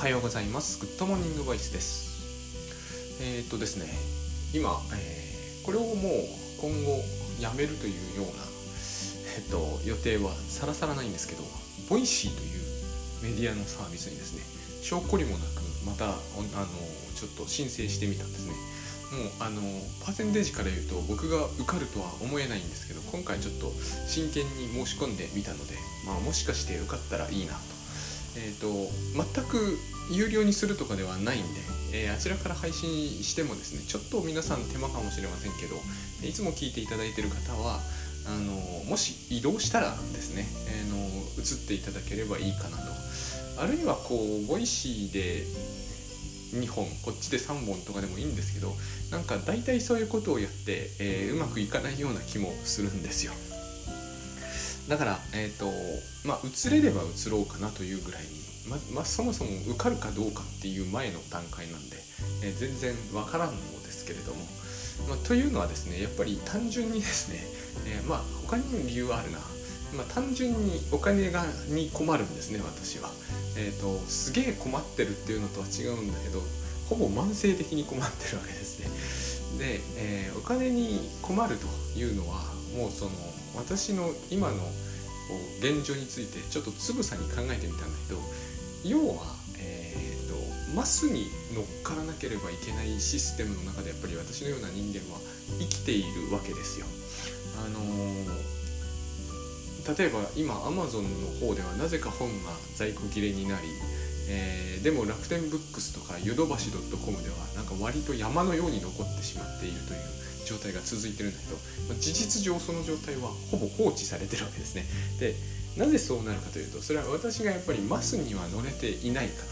はようございます。グッドモーニングボイスです。えー、っとですね今、えー、これをもう今後やめるというようなえっと予定はさらさらないんですけど Voicy というメディアのサービスにですね性懲りもなくまたあのちょっと申請してみたんですね。もうあのパーセンテージから言うと僕が受かるとは思えないんですけど今回ちょっと真剣に申し込んでみたので、まあ、もしかして受かったらいいな。えーと、全く有料にするとかではないんで、えー、あちらから配信してもですねちょっと皆さん手間かもしれませんけどいつも聞いていただいている方はあのもし移動したらですね、えー、の移っていただければいいかなとあるいはこう Voicy で2本こっちで3本とかでもいいんですけどなんか大体そういうことをやって、えー、うまくいかないような気もするんですよ。だから、えっ、ー、と、まあ、移れれば移ろうかなというぐらいに、ま、まあ、そもそも受かるかどうかっていう前の段階なんで、えー、全然わからんのですけれども、まあ、というのはですね、やっぱり単純にですね、えー、まあ、他にも理由はあるな。まあ、単純にお金がに困るんですね、私は。えっ、と、すげえ困ってるっていうのとは違うんだけど、ほぼ慢性的に困ってるわけですね。で、えー、お金に困るというのは、もうその、私の今の現状についてちょっとつぶさに考えてみたんだけど要は、えーと、マスに乗っからなければいけないシステムの中でやっぱり私のような人間は生きているわけですよ。あのー、例えば今 Amazon の方ではなぜか本が在庫切れになり、えー、でも楽天ブックスとかヨドバシ .com ではなんか割と山のように残ってしまっているという状態が続いてるんだけど、まあ、事実上その状態はほぼ放置されてるわけですね。でなぜそうなるかというとそれは私がやっぱりマスには乗れていないから。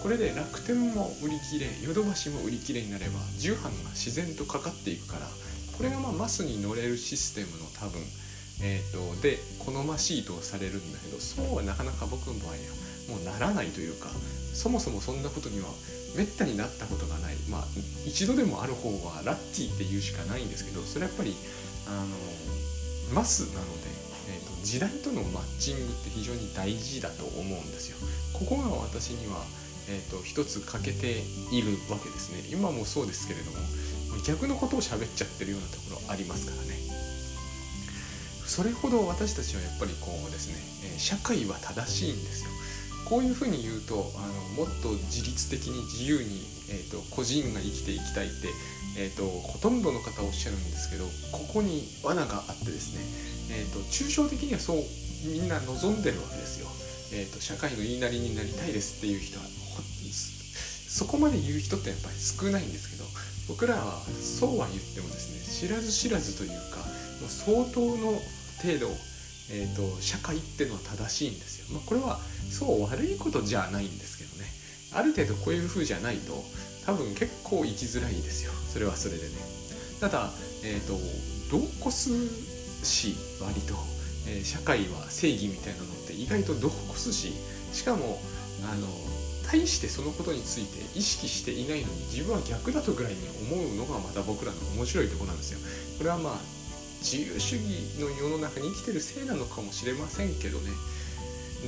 これで楽天も売り切れヨドバシも売り切れになれば重版が自然とかかっていくからこれがまあマスに乗れるシステムの多分えーと、で好ましいとされるんだけどそうはなかなか僕の場合はもうならないというかそもそもそんなことにはめったになったことがないまあ一度でもある方はラッキーって言うしかないんですけどそれはやっぱりあのマスなので、えーと、時代とのマッチングって非常に大事だと思うんですよ。ここが私には、えーと、一つ欠けているわけですね。今もそうですけれども逆のことを喋っちゃってるようなところありますからね。それほど私たちはやっぱりこうですね、社会は正しいんですよ。こういうふうに言うとあのもっと自律的に自由に、えーと、個人が生きていきたいって、えーと、ほとんどの方おっしゃるんですけどここに罠があってですね、えーと、抽象的にはそうみんな望んでるわけですよ。えー、と社会の言いなりになりたいですっていう人はそこまで言う人ってやっぱり少ないんですけど僕らはそうは言ってもですね知らず知らずというかもう相当の程度、えー、と社会ってのは正しいんですよ。まあ、これはそう悪いことじゃないんですけどね。ある程度こういう風じゃないと多分結構生きづらいですよ。それはそれでね。ただえっ、ー、と度を越すし割と、えー、社会は正義みたいなのって意外と度を越すししかもあの大してそのことについて意識していないのに自分は逆だとぐらいに思うのがまた僕らの面白いとこなんですよ。これはまあ自由主義の世の中に生きてるせいなのかもしれませんけどね。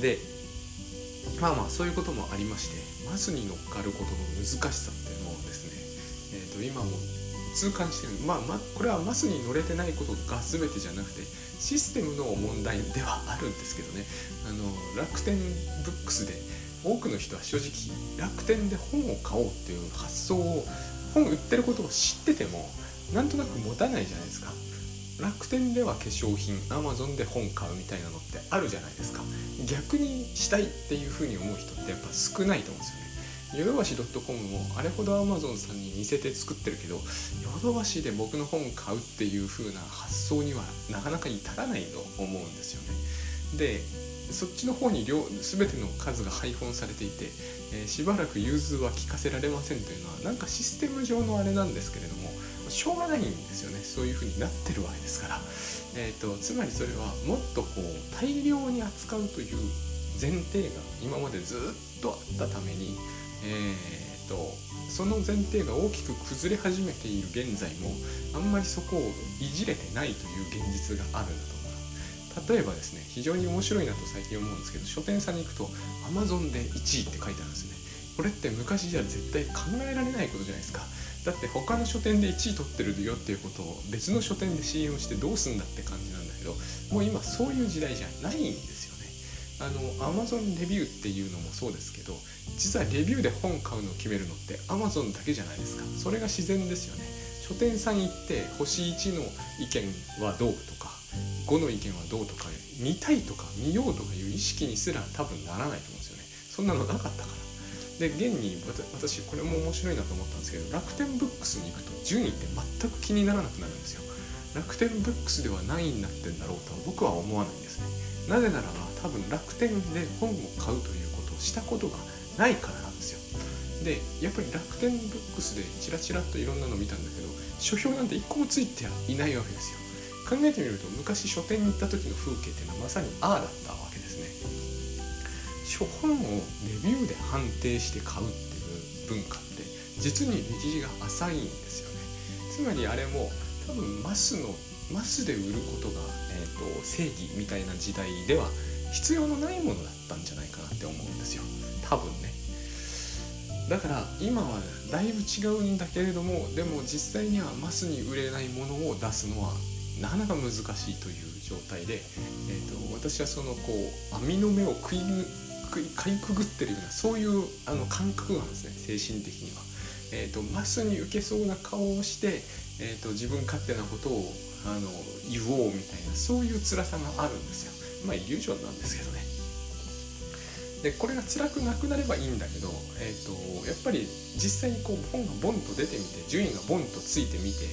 でまあまあそういうこともありましてマスに乗っかることの難しさっていうのをですね、えー、と今も痛感してる。まあ、まこれはマスに乗れてないことが全てじゃなくてシステムの問題ではあるんですけどね。あの楽天ブックスで多くの人は正直楽天で本を買おうっていう発想を本売ってることを知っててもなんとなく持たないじゃないですか。楽天では化粧品 Amazon で本買うみたいなのってあるじゃないですか。逆にしたいっていうふうに思う人ってやっぱ少ないと思うんですよね。ヨドバシ .com もあれほど Amazon さんに似せて作ってるけどヨドバシで僕の本買うっていう風な発想にはなかなか至らないと思うんですよね。でそっちの方に両全ての数が配本されていて、えー、しばらく融通は聞かせられませんというのはなんかシステム上のあれなんですけれどもしょうがないんですよね。そういう風になってるわけですから、えーと、つまりそれはもっとこう大量に扱うという前提が今までずっとあったために、えーと、その前提が大きく崩れ始めている現在もあんまりそこをいじれてないという現実があるんだと思います例えばですね非常に面白いなと最近思うんですけど書店さんに行くと Amazon で1位って書いてあるんですね。これって昔じゃ絶対考えられないことじゃないですか。だって他の書店で1位取ってるよっていうことを別の書店で CM してどうすんだって感じなんだけどもう今そういう時代じゃないんですよね。あの Amazon レビューっていうのもそうですけど実はレビューで本買うのを決めるのって Amazon だけじゃないですか。それが自然ですよね。書店さん行って星1の意見はどうとか5の意見はどうとか見たいとか見ようとかいう意識にすら多分ならないと思うんですよね。そんなのなかったから。で現に私これも面白いなと思ったんですけど楽天ブックスに行くと順位って全く気にならなくなるんですよ。楽天ブックスでは何位になってんだろうとは僕は思わないんですね。なぜならば多分楽天で本を買うということをしたことがないからなんですよ。でやっぱり楽天ブックスでチラチラっといろんなの見たんだけど書評なんて一個もついてはいないわけですよ。考えてみると昔書店に行った時の風景っていうのはまさにああだったわ書本をレビューで判定して買うっていう文化って実に歴史が浅いんですよね。つまりあれも多分マスのマスで売ることが、えーと、正義みたいな時代では必要のないものだったんじゃないかなって思うんですよ。多分ね。だから今はだいぶ違うんだけれどもでも実際にはマスに売れないものを出すのはなかなか難しいという状態で、えー、と私はそのこう網の目を食いかいくぐってるようなそういうあの感覚なんですね精神的には。えーと、マスに受けそうな顔をして、えーと、自分勝手なことをあの言おうみたいなそういう辛さがあるんですよ。まあイリュージョンなんですけどね。でこれが辛くなくなればいいんだけど、えーと、やっぱり実際にこう本がボンと出てみて順位がボンとついてみて、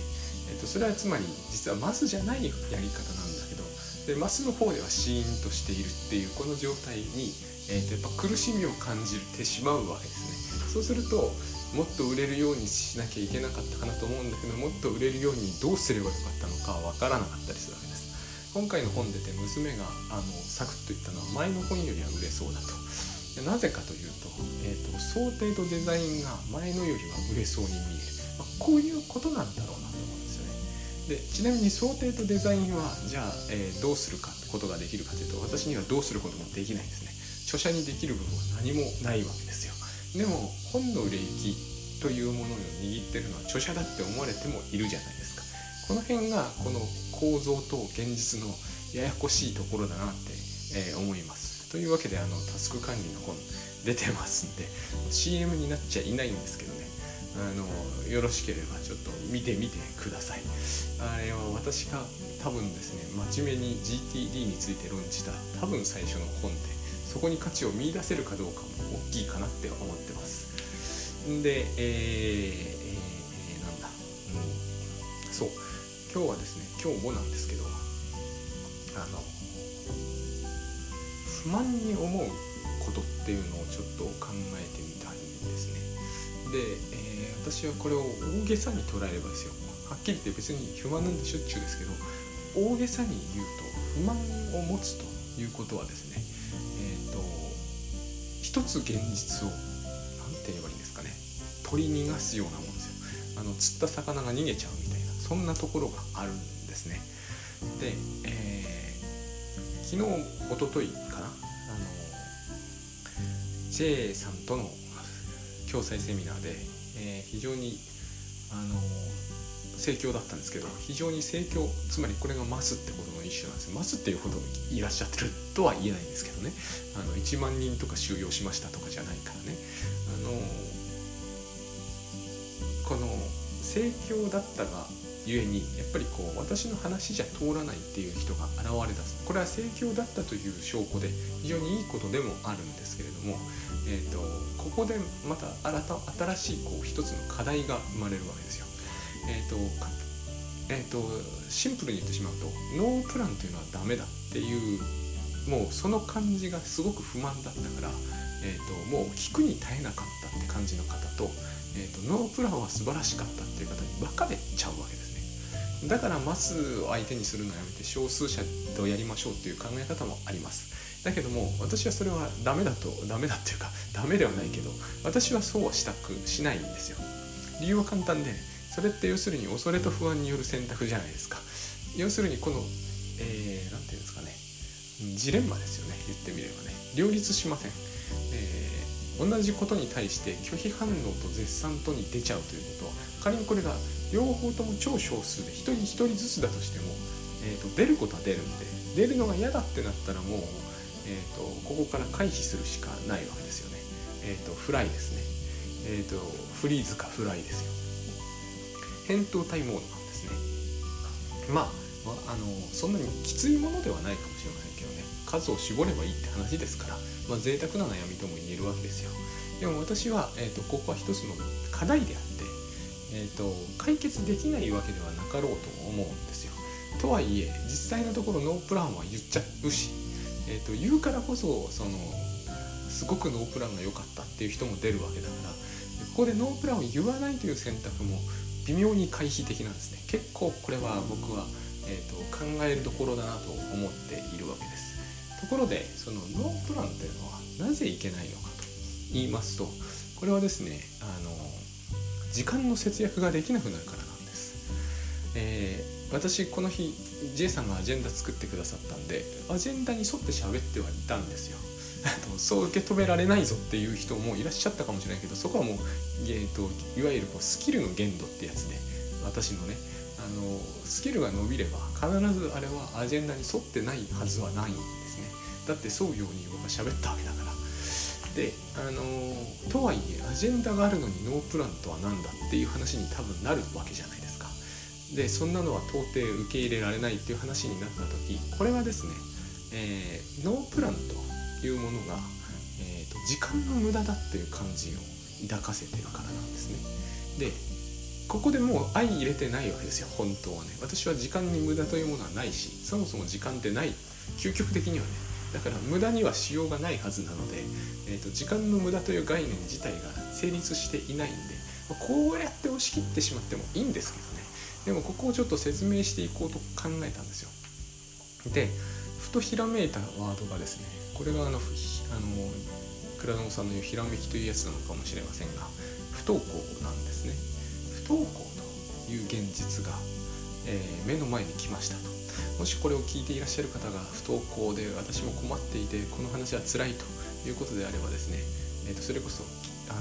えー、とそれはつまり実はマスじゃないやり方なんだけどでマスの方ではシーンとしているっていうこの状態にえー、とやっぱ苦しみを感じてしまうわけですね。そうするともっと売れるようにしなきゃいけなかったかなと思うんだけどもっと売れるようにどうすればよかったのかわからなかったりするわけです。今回の本出て娘があのサクッと言ったのは前の本よりは売れそうだと。でなぜかというと,、えーと、想定とデザインが前のよりは売れそうに見える、まあ、こういうことなんだろうなと思うんですよね。でちなみに想定とデザインはじゃあ、えー、どうするかってことができるかというと私にはどうすることもできないんですね。著者にできる部分は何もないわけですよ。でも本の売れ行きというものを握ってるのは著者だって思われてもいるじゃないですか。この辺がこの構造と現実のややこしいところだなって、えー、思います。というわけであのタスク管理の本出てますんで CM になっちゃいないんですけどね。あのよろしければちょっと見てみてください。あれは私が多分ですね真面目に GTD について論じた多分最初の本でそこに価値を見いだせるかどうかも大きいかなって思ってます。でえー、えー、なんだ、うん、そう。今日はですね今日もなんですけどあの不満に思うことっていうのをちょっと考えてみたいんですね。で、えー、私はこれを大げさに捉えればですよ。はっきり言って別に不満なんてしょっちゅうですけど大げさに言うと不満を持つということはですね一つ現実を何て言えばいいんですかね。取り逃がすようなもんですよ。あの釣った魚が逃げちゃうみたいなそんなところがあるんですね。で、えー、昨日おとといかな。あの J さんとの共催セミナーで、えー、非常にあの盛況だったんですけど非常に盛況つまりこれがマスってことの一種なんですマスっていうほどいらっしゃってるとは言えないんですけどね。あの1万人とか収容しましたとかじゃないからね。あのこの盛況だったがゆえにやっぱりこう私の話じゃ通らないっていう人が現れ出す。これは盛況だったという証拠で非常にいいことでもあるんですけれども、えーと、ここでまた新た新しいこう一つの課題が生まれるわけですよ。えっ、ー、とえーと、シンプルに言ってしまうとノープランというのはダメだっていうもうその感じがすごく不満だったから、えーと、もう聞くに耐えなかったって感じの方と,、えーと、ノープランは素晴らしかったっていう方に分かれちゃうわけですね。だからマスを相手にするのやめて少数者とやりましょうっていう考え方もあります。だけども私はそれはダメだとダメだっていうかダメではないけど私はそうはしたくしないんですよ。理由は簡単でそれって要するに恐れと不安による選択じゃないですか要するにこの何、えー、て言うんですかねジレンマですよね言ってみればね両立しません、えー、同じことに対して拒否反応と絶賛とに出ちゃうということは仮にこれが両方とも超少数で1人1人ずつだとしても、えーと、出ることは出るんで出るのが嫌だってなったらもう、えーと、ここから回避するしかないわけですよね。えーと、フライですね。えー、とフリーズかフライですよ。返答タイモードなんですね。まああのそんなにきついものではないかもしれませんけどね数を絞ればいいって話ですから、まあ、贅沢な悩みとも言えるわけですよ。でも私は、えー、とここは一つの課題であってえーと、解決できないわけではなかろうと思うんですよ。とはいえ実際のところノープランは言っちゃうし、えーと、言うからこそそのすごくノープランが良かったっていう人も出るわけだからここでノープランを言わないという選択も微妙に回避的なんですね。結構これは僕は、えーと、考えるところだなと思っているわけです。ところでそのノープランというのはなぜいけないのかと言いますとこれはですねあの時間の節約ができなくなるからなんです、えー、私この日 J さんがアジェンダ作ってくださったんでアジェンダに沿って喋ってはいたんですよ。そう受け止められないぞっていう人もいらっしゃったかもしれないけどそこはもう、えーと、いわゆるこうスキルの限度ってやつで私のねあのスキルが伸びれば必ずあれはアジェンダに沿ってないはずはないんですね。だってそうように僕は喋ったわけだから。であのとはいえアジェンダがあるのにノープランとは何だっていう話に多分なるわけじゃないですか。でそんなのは到底受け入れられないっていう話になった時これはですね、えー、ノープランというものが、えーと、時間の無駄だっていう感じを抱かせてるからなんですね。でここでもう相入れてないわけですよ本当はね。私は時間に無駄というものはないしそもそも時間ってない。究極的にはね。だから無駄にはしようがないはずなので、えーと、時間の無駄という概念自体が成立していないんで、こうやって押し切ってしまってもいいんですけどね。でもここをちょっと説明していこうと考えたんですよ。でふとひらめいたワードがですねこれがあのあの倉野さんの言うひらめきというやつなのかもしれませんが不登校なんですね。不登校という現実が、えー、目の前に来ましたと。もしこれを聞いていらっしゃる方が不登校で私も困っていてこの話は辛いということであればですね、えー、とそれこそあの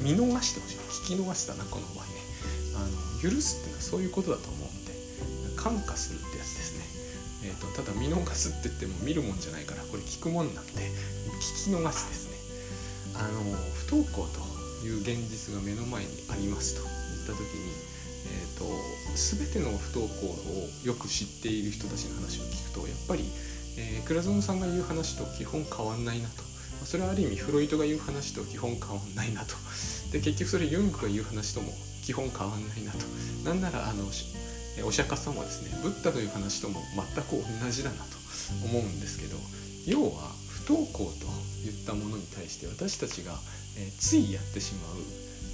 見逃してほしい。聞き逃したなこの場合ね。あの許すっていうのはそういうことだと思うんで感化するってやつですね、と、ただ見逃すって言っても見るもんじゃないからこれ聞くもんなんで聞き逃すですね。あの不登校という現実が目の前にありますと言った時にえーと、全ての不登校をよく知っている人たちの話を聞くとやっぱり、えー、倉園さんが言う話と基本変わんないなと。それはある意味フロイトが言う話と基本変わんないなと。で結局それユングが言う話とも基本変わんないなと。なんならあのお釈迦様はですねブッダという話とも全く同じだなと思うんですけど要は不登校といったものに対して私たちが、え、ついやってしまう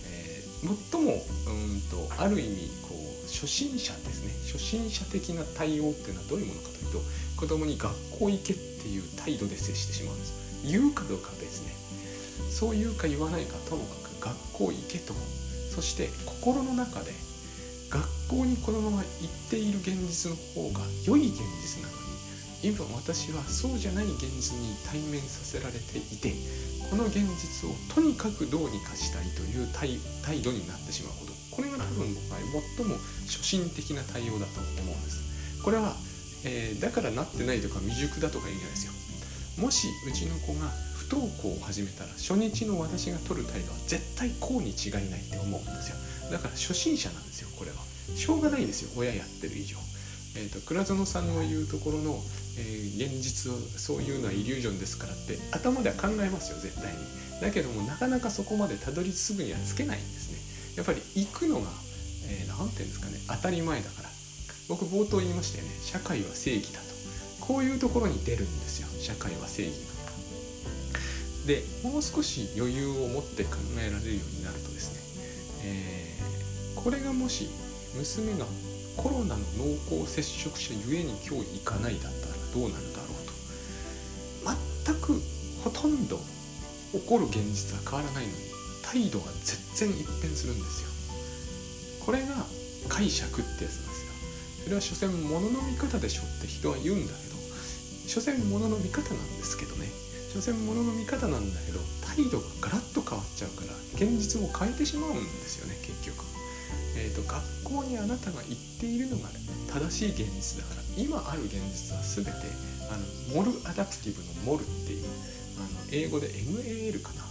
え最もうんとある意味こう初心者ですね。初心者的な対応っていうのはどういうものかというと子供に学校行けっていう態度で接してしまうんです。言うかどうかは別ね。そう言うか言わないかともかく学校行けと。そして心の中で学校にこのまま行っている現実の方が良い現実なのに今私はそうじゃない現実に対面させられていてこの現実をとにかくどうにかしたいという態度になってしまうこと。これが多分僕は最も初心的な対応だと思うんです。これは、えー、だからなってないとか未熟だとか言うんじゃないですよ。もしうちの子が不登校を始めたら初日の私が取る態度は絶対こうに違いないって思うんですよ。だから初心者なんですよこれは。しょうがないですよ親やってる以上。えーと、倉園さんの言うところの、えー、現実をそういうのはイリュージョンですからって頭では考えますよ絶対に。だけどもなかなかそこまでたどりすぐにはつけないんですね。やっぱり行くのが何、えー、て言うんですかね当たり前だから。僕冒頭言いましたよね。社会は正義だと。こういうところに出るんですよ社会は正義がでもう少し余裕を持って考えられるようになるとですね、えー、これがもし娘がコロナの濃厚接触者ゆえに今日行かないだったらどうなるだろうと。全くほとんど起こる現実は変わらないのに態度が全然一変するんですよ。これが解釈ってやつなんですよ。それは所詮物の見方でしょって人は言うんだけど所詮物の見方なんですけどね。所詮物の見方なんだけど態度がガラッと変わっちゃうから現実も変えてしまうんですよね結局。えーと、学校にあなたが行っているのが正しい現実だから今ある現実は全てあのモルアダプティブのモルっていうあの英語で MAL かな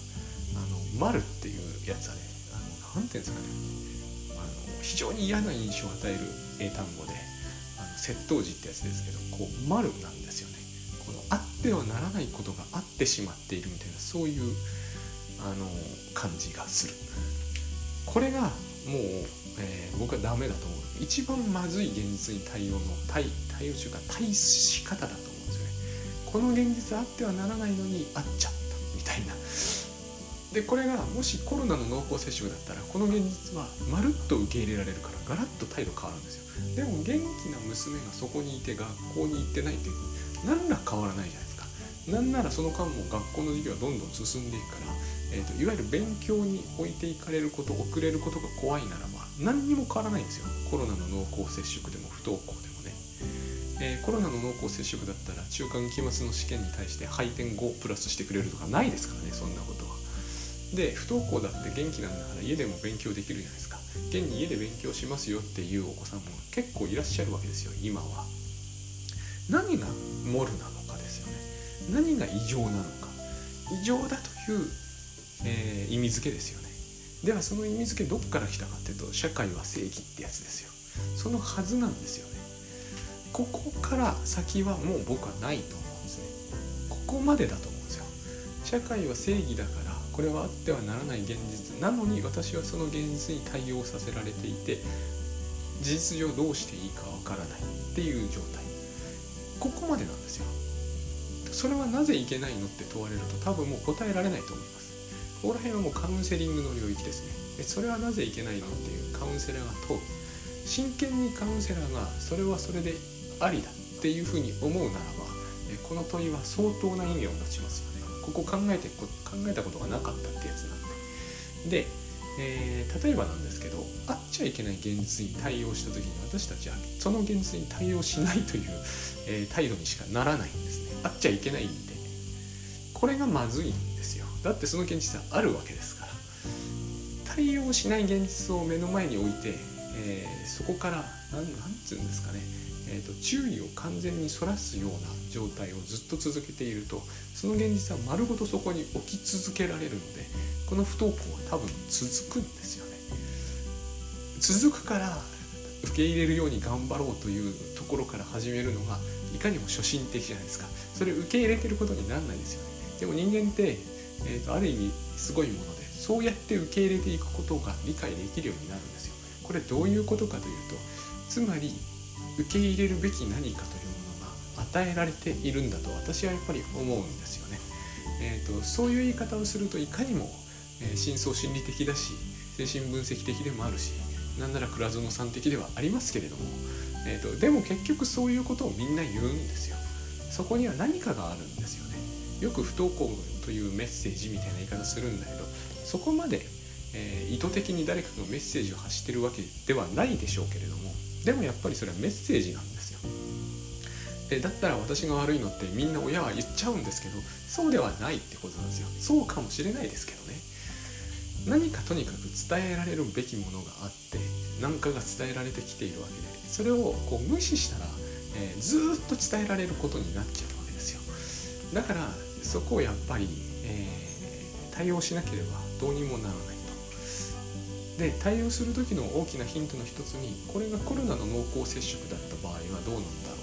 あのマルっていうやつはねあのな。んていうんですかねあの非常に嫌な印象を与える英単語であの窃盗時ってやつですけどこうマルなんですよね。このあってはならないことがあってしまっているみたいなそういうあの感じがする。これがもう、えー、僕はダメだと思う。一番まずい現実に対応の対対応というか対し方だと思うんですよね。この現実あってはならないのにあっちゃったみたいな。でこれがもしコロナの濃厚接触だったらこの現実はまるっと受け入れられるからガラッと態度変わるんですよ。でも元気な娘がそこにいて学校に行ってないっていう何ら変わらないじゃないですか。なんならその間も学校の授業はどんどん進んでいくからえーと、いわゆる勉強に置いていかれること遅れることが怖いならば何にも変わらないんですよ。コロナの濃厚接触でも不登校でもね、えー、コロナの濃厚接触だったら中間期末の試験に対して配点5プラスしてくれるとかないですからねそんなことは。で不登校だって元気なんだから家でも勉強できるじゃないですか。現に家で勉強しますよっていうお子さんも結構いらっしゃるわけですよ今は。何がモルなのかですよね。何が異常なのか。異常だというえー、意味付けですよではその意味付けどっから来たかっていうと社会は正義ってやつですよ。そのはずなんですよね。ここから先はもう僕はないと思うんですね。ここまでだと思うんですよ。社会は正義だからこれはあってはならない現実。なのに私はその現実に対応させられていて事実上どうしていいかわからない。っていう状態。ここまでなんですよ。それはなぜいけないのって問われると多分もう答えられないと思います。ここら辺はもうカウンセリングの領域ですね。それはなぜいけないのっていうカウンセラーが問う。真剣にカウンセラーがそれはそれでありだっていうふうに思うならばこの問いは相当な意味を持ちますよね。ここ考えて考えたことがなかったってやつなんで。で、えー、例えばなんですけどあっちゃいけない現実に対応した時に私たちはその現実に対応しないという、えー、態度にしかならないんですね。あっちゃいけないんでこれがまずい。んだってその現実はあるわけですから。対応しない現実を目の前に置いて、えー、そこから何て言うんですかね、えーと、注意を完全にそらすような状態をずっと続けているとその現実は丸ごとそこに置き続けられるのでこの不登校は多分続くんですよね。続くから受け入れるように頑張ろうというところから始めるのがいかにも初心的じゃないですか。それ受け入れてることになんないですよね。でも人間ってえーと、ある意味すごいものでそうやって受け入れていくことが理解できるようになるんですよ。これどういうことかというとつまり受け入れるべき何かというものが与えられているんだと私はやっぱり思うんですよね。えーと、そういう言い方をするといかにも、えー、深層心理的だし精神分析的でもあるしなんなら倉園さん的ではありますけれども、えーとでも結局そういうことをみんな言うんですよ。そこには何かがあるんですよね。よく不登校というメッセージみたいな言い方するんだけどそこまで、えー、意図的に誰かがメッセージを発してるわけではないでしょうけれどもでもやっぱりそれはメッセージなんですよ。でだったら私が悪いのってみんな親は言っちゃうんですけどそうではないってことなんですよ。そうかもしれないですけどね。何かとにかく伝えられるべきものがあって何かが伝えられてきているわけでそれをこう無視したら、えー、ずっと伝えられることになっちゃうわけですよだからそこをやっぱり、えー、対応しなければどうにもならないと。で対応する時の大きなヒントの一つにこれがコロナの濃厚接触だった場合はどうなんだろ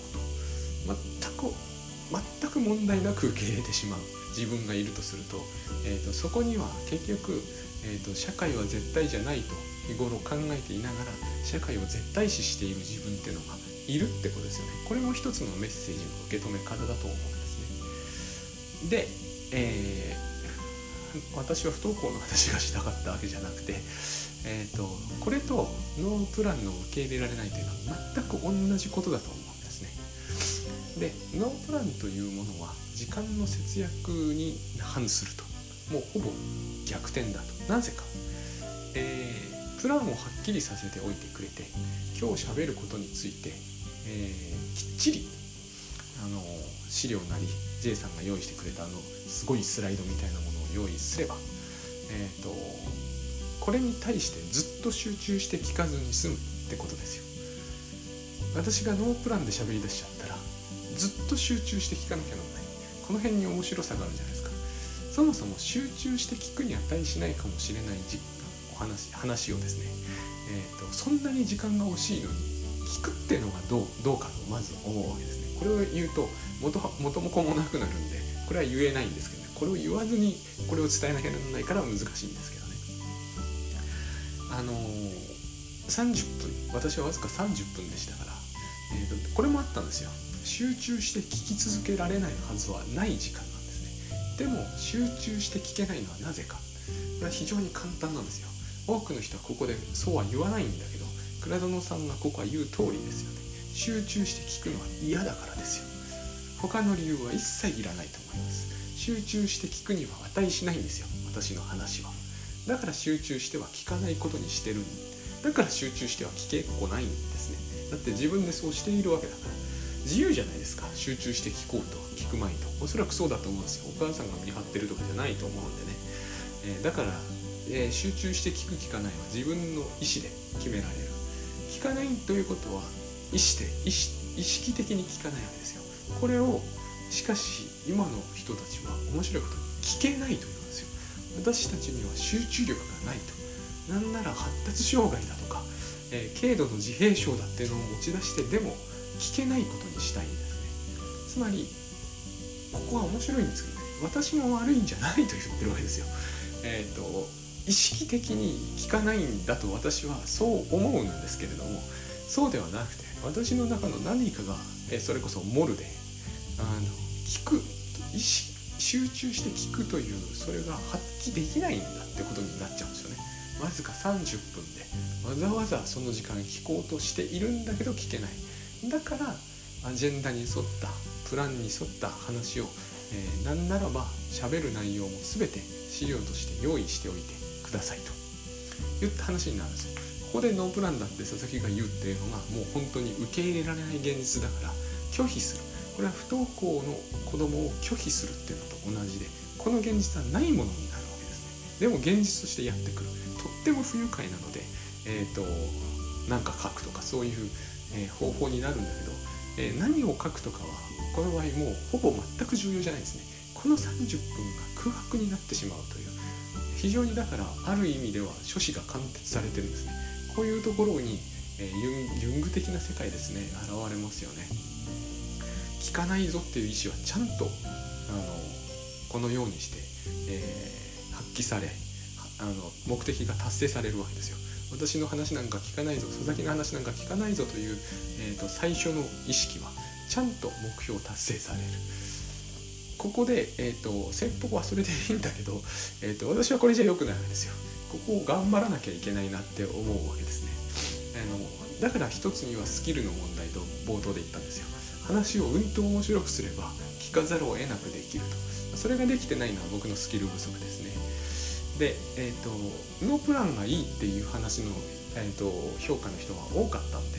うと。全く全く問題なく受け入れてしまう。自分がいるとすると,、えーと、そこには結局、えーと、社会は絶対じゃないと。日頃考えていながら社会を絶対視している自分っていうのがいるってことですよね。これも一つのメッセージの受け止め方だと思う。で、えー、私は不登校の話がしたかったわけじゃなくて、えーと、これとノープランの受け入れられないというのは全く同じことだと思うんですね。でノープランというものは時間の節約に反すると。もうほぼ逆転だと。なぜか、えー、プランをはっきりさせておいてくれて今日しゃべることについて、えー、きっちりあの資料なり J さんが用意してくれたあのすごいスライドみたいなものを用意すれば、えーと、これに対してずっと集中して聞かずに済むってことですよ。私がノープランで喋り出しちゃったらずっと集中して聞かなきゃならない。この辺に面白さがあるじゃないですか。そもそも集中して聞くに値しないかもしれないお話話をですね、えーと、そんなに時間が惜しいのに聞くっていうのがどうどうかとまず思うわけですね。これを言うと元元も子もなくなるんでこれは言えないんですけどね。これを言わずにこれを伝えなきゃならないから難しいんですけどね。あのー、30分。私はわずか30分でしたから、えーと、これもあったんですよ。集中して聞き続けられないはずはない時間なんですね。でも集中して聞けないのはなぜか。これは非常に簡単なんですよ。多くの人はここでそうは言わないんだけど倉園さんがここは言う通りですよね。集中して聞くのは嫌だからですよ。他の理由は一切いらないと思います。集中して聞くには値しないんですよ。私の話は。だから集中しては聞かないことにしてる。だから集中しては聞けっこないんですね。だって自分でそうしているわけだから。自由じゃないですか。集中して聞こうと聞く前と。おそらくそうだと思うんですよ。お母さんが見張ってるとかじゃないと思うんでね、えー、だから、えー、集中して聞く聞かないは自分の意思で決められる。聞かないということは意思で意識的に聞かないわけですよ。これをしかし今の人たちは面白いことに聞けないというんですよ。私たちには集中力がないと。なんなら発達障害だとか、えー、軽度の自閉症だっていうのを持ち出してでも聞けないことにしたいんですね。つまりここは面白いんですけどね。私が悪いんじゃないと言ってるわけですよ。えっ、ー、と意識的に聞かないんだと私はそう思うんですけれどもそうではなくて私の中の何かがそれこそモルであの聞く意識集中して聞くというそれが発揮できないんだってことになっちゃうんですよね。わずか30分でわざわざその時間聞こうとしているんだけど聞けない。だからアジェンダに沿ったプランに沿った話を、えー、なんならば喋る内容も全て資料として用意しておいてくださいと。言った話になるんですよ。ここでノープランだって佐々木が言うっていうのがもう本当に受け入れられない現実だから拒否する。これは不登校の子供を拒否するっていうのと同じでこの現実はないものになるわけですね。でも現実としてやってくる。とっても不愉快なのでえっ、ー、となんか書くとかそういう、えー、方法になるんだけど、えー、何を書くとかはこの場合もうほぼ全く重要じゃないですね。この30分が空白になってしまうという。非常にだからある意味では書士が貫徹されてるんですね。こういうところに、え、ユング的な世界ですね現れますよね。聞かないぞっていう意思はちゃんとあのこのようにして、えー、発揮されあの目的が達成されるわけですよ。私の話なんか聞かないぞ佐々木の話なんか聞かないぞという、えーと、最初の意識はちゃんと目標を達成される。ここで、えーと、先方はそれでいいんだけど、えーと私はこれじゃ良くないわけですよ。ここを頑張らなきゃいけないなって思うわけですね。あのだから一つにはスキルの問題と冒頭で言ったんですよ。話をうんと面白くすれば聞かざるを得なくできると。それができてないのは僕のスキル不足ですね。で、えーと、ノープランがいいっていう話の、えーと、評価の人が多かったんで、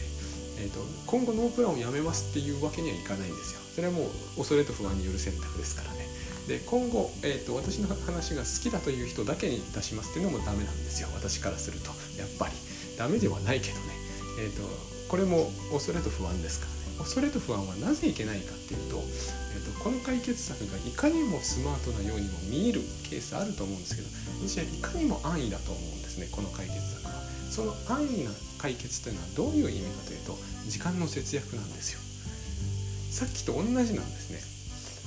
えーと、今後ノープランをやめますっていうわけにはいかないんですよ。それはもう恐れと不安による選択ですからね。で今後、えーと、私の話が好きだという人だけに出しますっていうのもダメなんですよ。私からすると。やっぱり。ダメではないけどね、えーと、これも恐れと不安ですからね。恐れと不安はなぜいけないかっていうと,、えーと、この解決策がいかにもスマートなようにも見えるケースあると思うんですけど私はいかにも安易だと思うんですね。この解決策は。その安易な解決というのはどういう意味かというと時間の節約なんですよ。さっきと同じなんですね。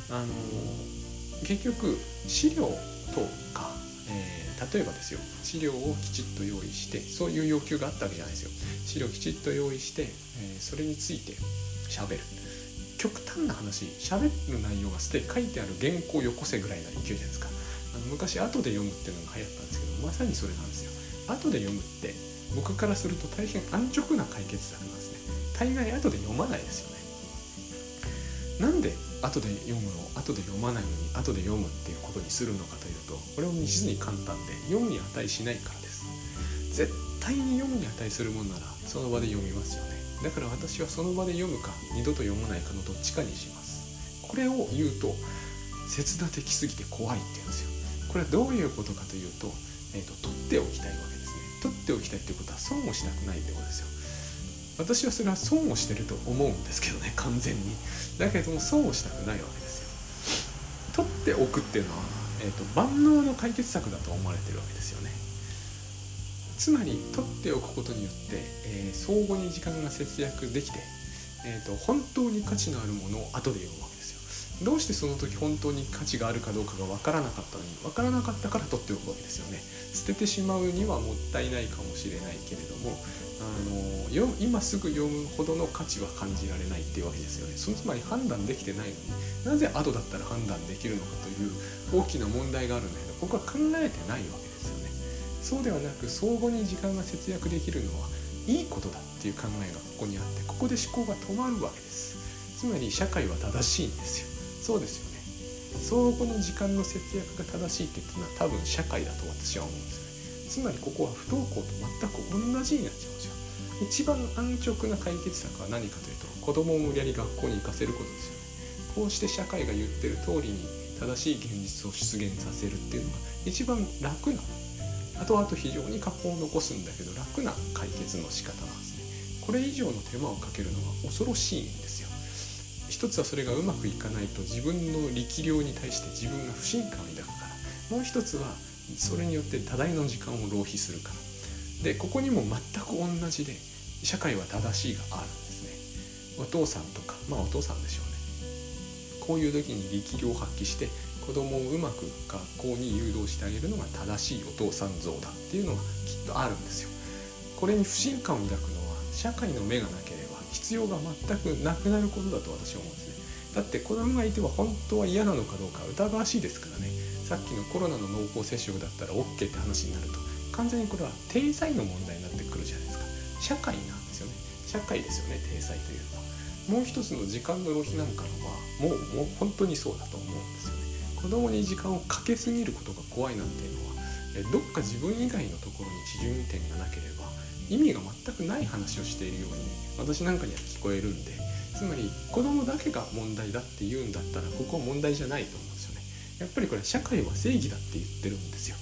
あのー結局資料とか、えー、例えばですよ資料をきちっと用意してそういう要求があったわけじゃないですよ。資料きちっと用意して、えー、それについて喋る。極端な話喋る内容がすでに書いてある原稿をよこせぐらいな勢いじゃないですか。あの昔後で読むっていうのが流行ったんですけどまさにそれなんですよ。後で読むって僕からすると大変安直な解決策なんですね。大概後で読まないですよね。なんで後で読むを後で読まないのに後で読むっていうことにするのかというとこれも実に簡単で読むに値しないからです。絶対に読むに値するもんならその場で読みますよね。だから私はその場で読むか二度と読まないかのどっちかにします。これを言うと切断的すぎて怖いって言うんですよ。これはどういうことかというと,、えーと、取っておきたいわけですね。取っておきたいってことは損をしなくないってことですよ。私はそれは損をしてると思うんですけどね完全に。だけども損をしたくないわけですよ。取っておくっていうのは、えーと、万能の解決策だと思われてるわけですよね。つまり取っておくことによって、えー、相互に時間が節約できて、えーと、本当に価値のあるものを後で読むわけですよ。どうしてその時本当に価値があるかどうかが分からなかったのに分からなかったから取っておくわけですよね。捨ててしまうにはもったいないかもしれないけれどもあの今すぐ読むほどの価値は感じられないっていうわけですよね。そのつまり判断できてないのになぜ後だったら判断できるのかという大きな問題があるんだけどここは考えてないわけですよね。そうではなく相互に時間が節約できるのはいいことだっていう考えがここにあってここで思考が止まるわけです。つまり社会は正しいんですよ。そうですよね。相互の時間の節約が正しいって言ってるのは多分社会だと私は思う。んですつまりここは不登校と全く同じになっちゃうんですよ一番安直な解決策は何かというと子供を無理やり学校に行かせることですよねこうして社会が言ってる通りに正しい現実を出現させるっていうのが一番楽な後々非常に過去を残すんだけど楽な解決の仕方なんですねこれ以上の手間をかけるのは恐ろしいんですよ。一つはそれがうまくいかないと自分の力量に対して自分が不信感を抱くからもう一つはそれによって多大の時間を浪費するから。でここにも全く同じで社会は正しいがあるんですね。お父さんとかまあお父さんでしょうね。こういう時に力量を発揮して子供をうまく学校に誘導してあげるのが正しいお父さん像だっていうのがきっとあるんですよ。これに不信感を抱くのは社会の目がなければ必要が全くなくなることだと私は思うんですね。だって子供がいては本当は嫌なのかどうか疑わしいですからね。さっきのコロナの濃厚接触だったら OK って話になると完全にこれは体裁の問題になってくるじゃないですか。社会なんですよね。社会ですよね体裁というのは。もう一つの時間の浪費なんかのはもうもう本当にそうだと思うんですよね。子供に時間をかけすぎることが怖いなんていうのはどっか自分以外のところに基準点がなければ意味が全くない話をしているように私なんかには聞こえるんでつまり子供だけが問題だって言うんだったらここは問題じゃないと思う。やっぱりこれ社会は正義だって言ってるんですよ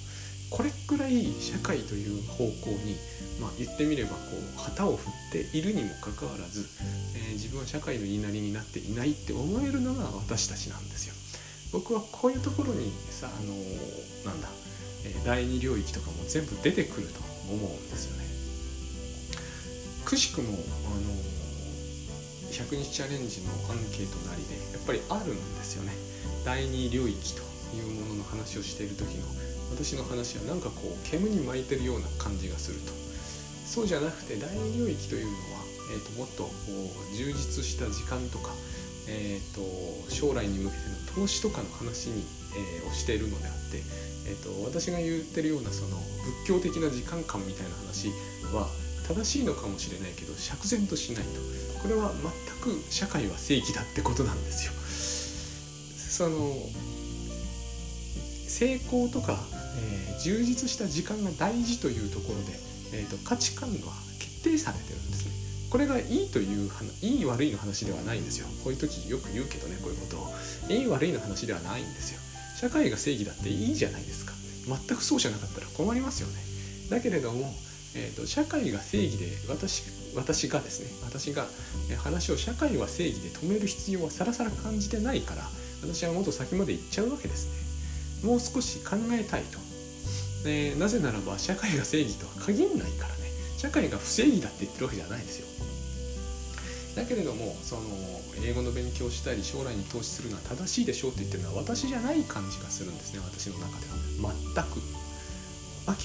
これくらい社会という方向にまあ、言ってみればこう旗を振っているにもかかわらず、えー、自分は社会の言いなりになっていないって思えるのが私たちなんですよ。僕はこういうところにさあのー、なんだ、えー、第二領域とかも全部出てくると思うんですよね。くしくもあの100日チャレンジのアンケートなりでやっぱりあるんですよね。第二領域というものの話をしている時の私の話はなんかこう煙に巻いてるような感じがすると。そうじゃなくて第二領域というのは、えーと、もっとこう充実した時間とか、えーと、将来に向けての投資とかの話に、えー、をしているのであって、えーと、私が言ってるようなその仏教的な時間観みたいな話は正しいのかもしれないけど釈然としないとこれは全く社会は正義だってことなんですよ。その成功とか、えー、充実した時間が大事というところでえーと、価値観は決定されてるんですね。これがいいといういい悪いの話ではないんですよ。こういう時よく言うけどねこういうことを。いい悪いの話ではないんですよ。社会が正義だっていいじゃないですか。全くそうじゃなかったら困りますよね。だけれども、えーと、社会が正義で私私がですね私が話を社会は正義で止める必要はさらさら感じてないから私はもっと先まで行っちゃうわけですね。もう少し考えたいと。でなぜならば社会が正義とは限らないからね。社会が不正義だって言ってるわけじゃないですよ。だけれどもその英語の勉強したり将来に投資するのは正しいでしょうって言ってるのは私じゃない感じがするんですね私の中では。全く。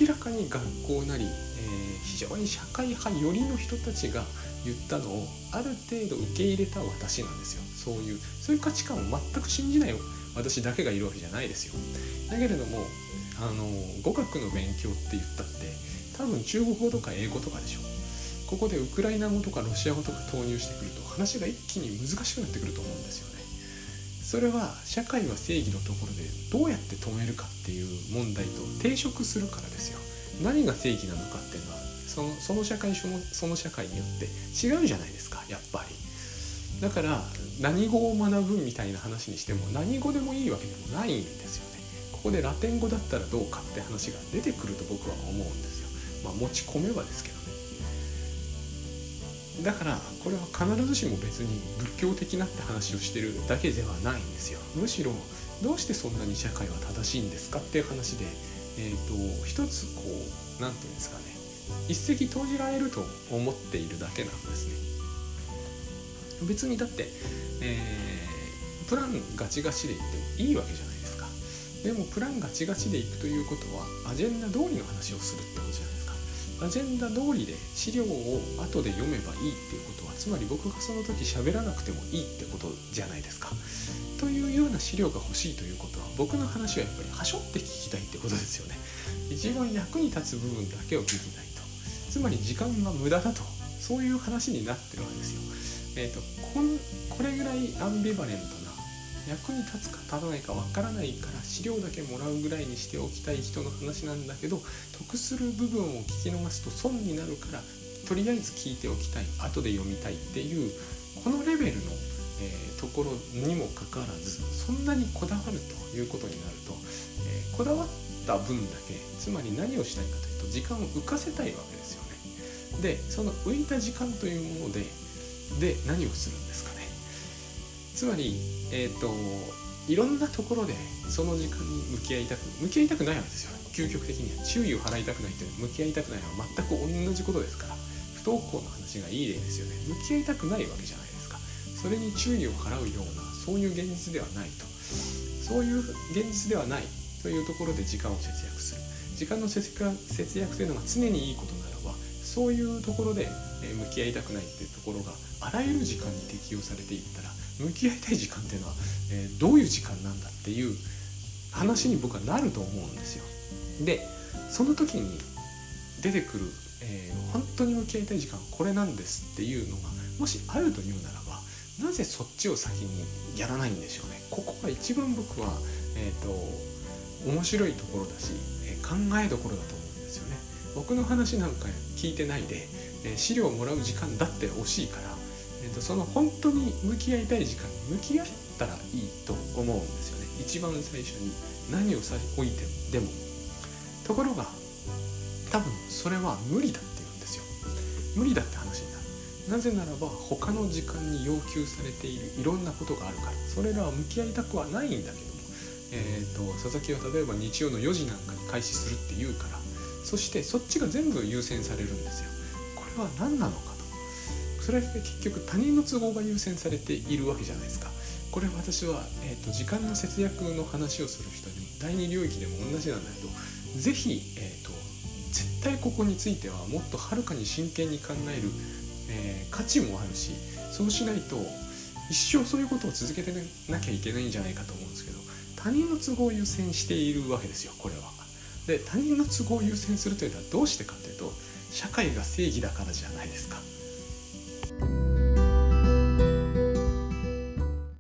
明らかに学校なり、えー、非常に社会派寄りの人たちが言ったのをある程度受け入れた私なんですよ。そういうそういう価値観を全く信じない私だけがいるわけじゃないですよ。だけれどもあの語学の勉強って言ったって多分中国語とか英語とかでしょ。ここでウクライナ語とかロシア語とか投入してくると話が一気に難しくなってくると思うんですよね。それは社会は正義のところでどうやって止めるかっていう問題と抵触するからですよ。何が正義なのかっていうのはそのその社会そのその社会によって違うじゃないですかやっぱり。だから何語を学ぶみたいな話にしても何語でもいいわけでもないんですよね。ここでラテン語だったらどうかって話が出てくると僕は思うんですよ。まあ持ち込めばですけどね。だからこれは必ずしも別に仏教的なって話をしてるだけではないんですよ。むしろどうしてそんなに社会は正しいんですかっていう話でえーと、一つこう何て言うんですかね。一石投じられると思っているだけなんですね別にだって、えー、プランガチガチでいってもいいわけじゃないですか。でもプランガチガチでいくということはアジェンダ通りの話をするってことじゃないですか。アジェンダ通りで資料を後で読めばいいっていうことはつまり僕がその時喋らなくてもいいってことじゃないですか。というような資料が欲しいということは僕の話はやっぱりはしょって聞きたいってことですよね。一番役に立つ部分だけを聞きたいと。つまり時間が無駄だと。そういう話になってるわけですよ。え、ー、とこんこれぐらいアンビバレントな役に立つか立たないかわからないから資料だけもらうぐらいにしておきたい人の話なんだけど得する部分を聞き逃すと損になるからとりあえず聞いておきたい後で読みたいっていうこのレベルのえー、ところにもかかわらずそんなにこだわるということになると、えー、こだわった分だけつまり何をしたいかというと時間を浮かせたいわけですよね。でその浮いた時間というものでで何をするんですかね。つまり、えーと、いろんなところでその時間に向き合いたく向き合いたくないわけですよ。究極的には注意を払いたくないという向き合いたくないのは全く同じことですから。不登校の話がいい例ですよね。向き合いたくないわけじゃないですか。それに注意を払うようなそういう現実ではないと。そういう現実ではないというところで時間を節約する。時間の節約というのが常にいいことならばそういうところで向き合いたくないっていうところがあらゆる時間に適用されていったら向き合いたい時間っていうのは、えどういう時間なんだっていう話に僕はなると思うんですよ。でその時に出てくる、えー、本当に向き合いたい時間これなんですっていうのがもしあるというならばなぜそっちを先にやらないんでしょうねここが一番僕は、えーと、面白いところだし、えー、考えどころだと思うんですよね僕の話なんか聞いてないで、えー、資料をもらう時間だって惜しいから、えーと、その本当に向き合いたい時間に向き合ったらいいと思うんですよね。一番最初に何をさ置いてもでも。ところが多分それは無理だって言うんですよ。無理だって話になる。なぜならば他の時間に要求されているいろんなことがあるから。それらは向き合いたくはないんだけども、えーと、佐々木は例えば日曜の4時なんかに開始するって言うからそしてそっちが全部優先されるんですよ。これは何なのそれは結局他人の都合が優先されているわけじゃないですかこれ私は、えーと、時間の節約の話をする人に第二領域でも同じなんだけど是非、えーと絶対ここについてはもっとはるかに真剣に考えるえー、価値もあるしそうしないと一生そういうことを続けてなきゃいけないんじゃないかと思うんですけど他人の都合を優先しているわけですよこれは。で他人の都合を優先するというのはどうしてかというと社会が正義だからじゃないですか。